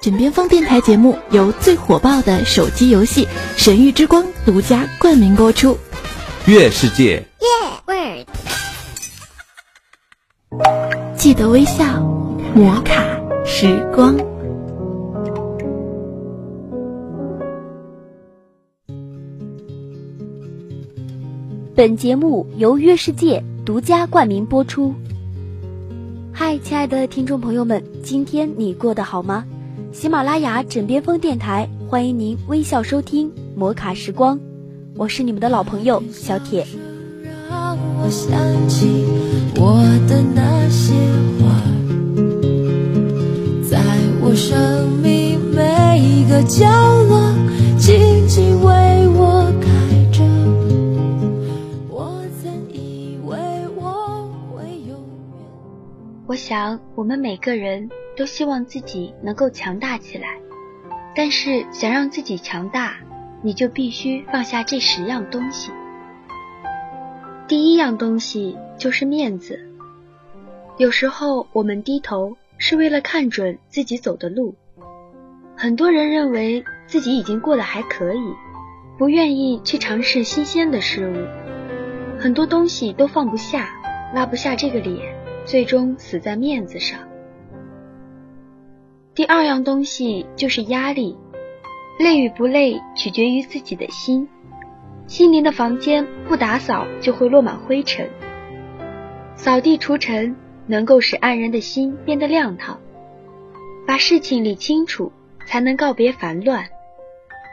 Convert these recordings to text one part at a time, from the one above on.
枕边风电台节目由最火爆的手机游戏《神域之光》独家冠名播出。月世界，记得微笑，摩卡时光。本节目由月世界独家冠名播出。嗨，亲爱的听众朋友们，今天你过得好吗？喜马拉雅枕边风电台欢迎您微笑收听摩卡时光，我是你们的老朋友小铁。在我生命每个角落，我想，我们每个人都希望自己能够强大起来，但是想让自己强大，你就必须放下这十样东西。第一样东西就是面子。有时候我们低头是为了看准自己走的路。很多人认为自己已经过得还可以，不愿意去尝试新鲜的事物，很多东西都放不下，拉不下这个脸，最终死在面子上。第二样东西就是压力，累与不累取决于自己的心。心灵的房间不打扫就会落满灰尘，扫地除尘能够使黯然的心变得亮堂。把事情理清楚，才能告别烦乱；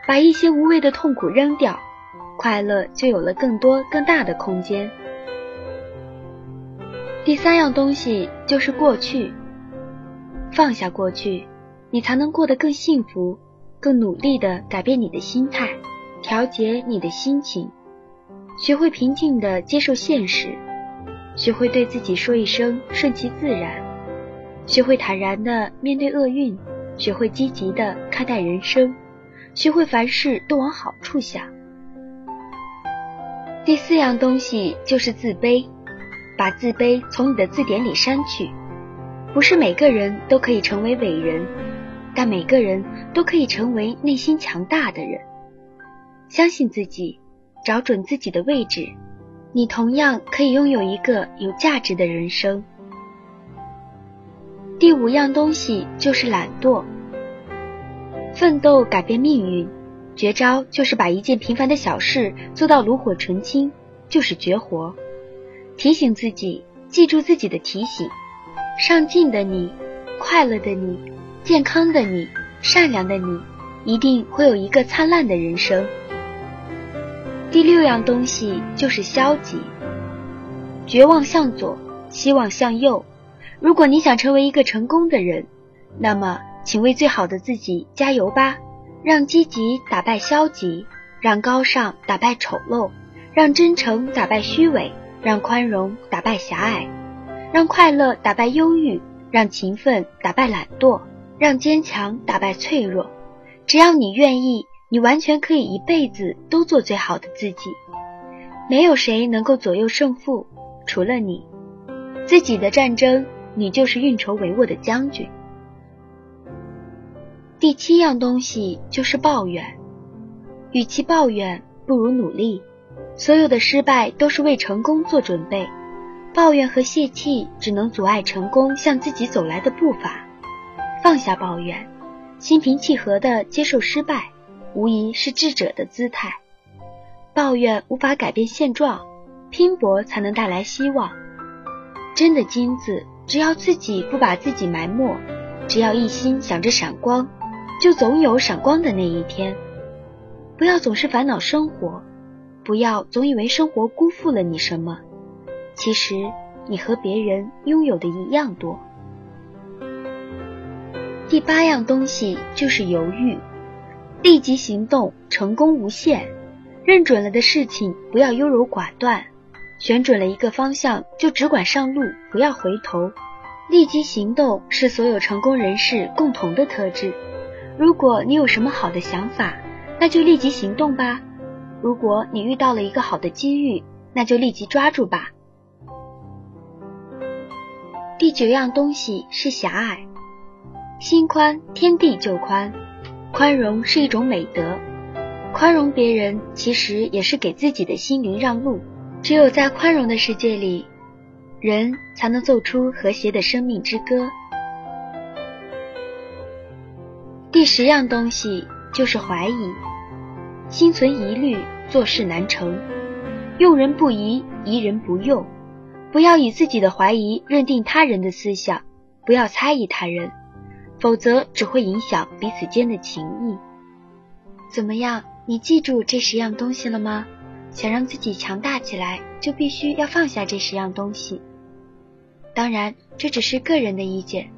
把一些无谓的痛苦扔掉，快乐就有了更多更大的空间。第三样东西就是过去，放下过去，你才能过得更幸福，更努力的改变你的心态。调节你的心情，学会平静的接受现实，学会对自己说一声顺其自然，学会坦然的面对厄运，学会积极的看待人生，学会凡事都往好处想。第四样东西就是自卑，把自卑从你的字典里删去。不是每个人都可以成为伟人，但每个人都可以成为内心强大的人。相信自己，找准自己的位置，你同样可以拥有一个有价值的人生。第五样东西就是懒惰。奋斗改变命运，绝招就是把一件平凡的小事做到炉火纯青，就是绝活。提醒自己，记住自己的提醒：上进的你，快乐的你，健康的你，善良的你，一定会有一个灿烂的人生。第六样东西就是消极，绝望向左，希望向右。如果你想成为一个成功的人，那么请为最好的自己加油吧！让积极打败消极，让高尚打败丑陋，让真诚打败虚伪，让宽容打败狭隘，让快乐打败忧郁，让勤奋打败懒惰，让坚强打败脆弱。只要你愿意。你完全可以一辈子都做最好的自己，没有谁能够左右胜负，除了你。自己的战争，你就是运筹帷幄的将军。第七样东西就是抱怨，与其抱怨，不如努力。所有的失败都是为成功做准备，抱怨和泄气只能阻碍成功向自己走来的步伐。放下抱怨，心平气和的接受失败。无疑是智者的姿态。抱怨无法改变现状，拼搏才能带来希望。真的金子，只要自己不把自己埋没，只要一心想着闪光，就总有闪光的那一天。不要总是烦恼生活，不要总以为生活辜负了你什么。其实你和别人拥有的一样多。第八样东西就是犹豫。立即行动，成功无限。认准了的事情，不要优柔寡断；选准了一个方向，就只管上路，不要回头。立即行动是所有成功人士共同的特质。如果你有什么好的想法，那就立即行动吧；如果你遇到了一个好的机遇，那就立即抓住吧。第九样东西是狭隘。心宽，天地就宽。宽容是一种美德，宽容别人其实也是给自己的心灵让路。只有在宽容的世界里，人才能奏出和谐的生命之歌。第十样东西就是怀疑，心存疑虑，做事难成。用人不疑，疑人不用。不要以自己的怀疑认定他人的思想，不要猜疑他人，否则只会影响彼此间的情谊。怎么样？你记住这十样东西了吗？想让自己强大起来，就必须要放下这十样东西。当然，这只是个人的意见。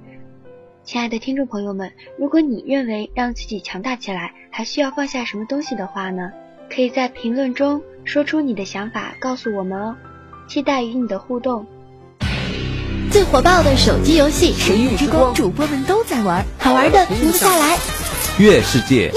亲爱的听众朋友们，如果你认为让自己强大起来还需要放下什么东西的话呢？可以在评论中说出你的想法，告诉我们哦。期待与你的互动。最火爆的手机游戏《神域之光》，主播们都在玩，好玩的停不下来。月世界。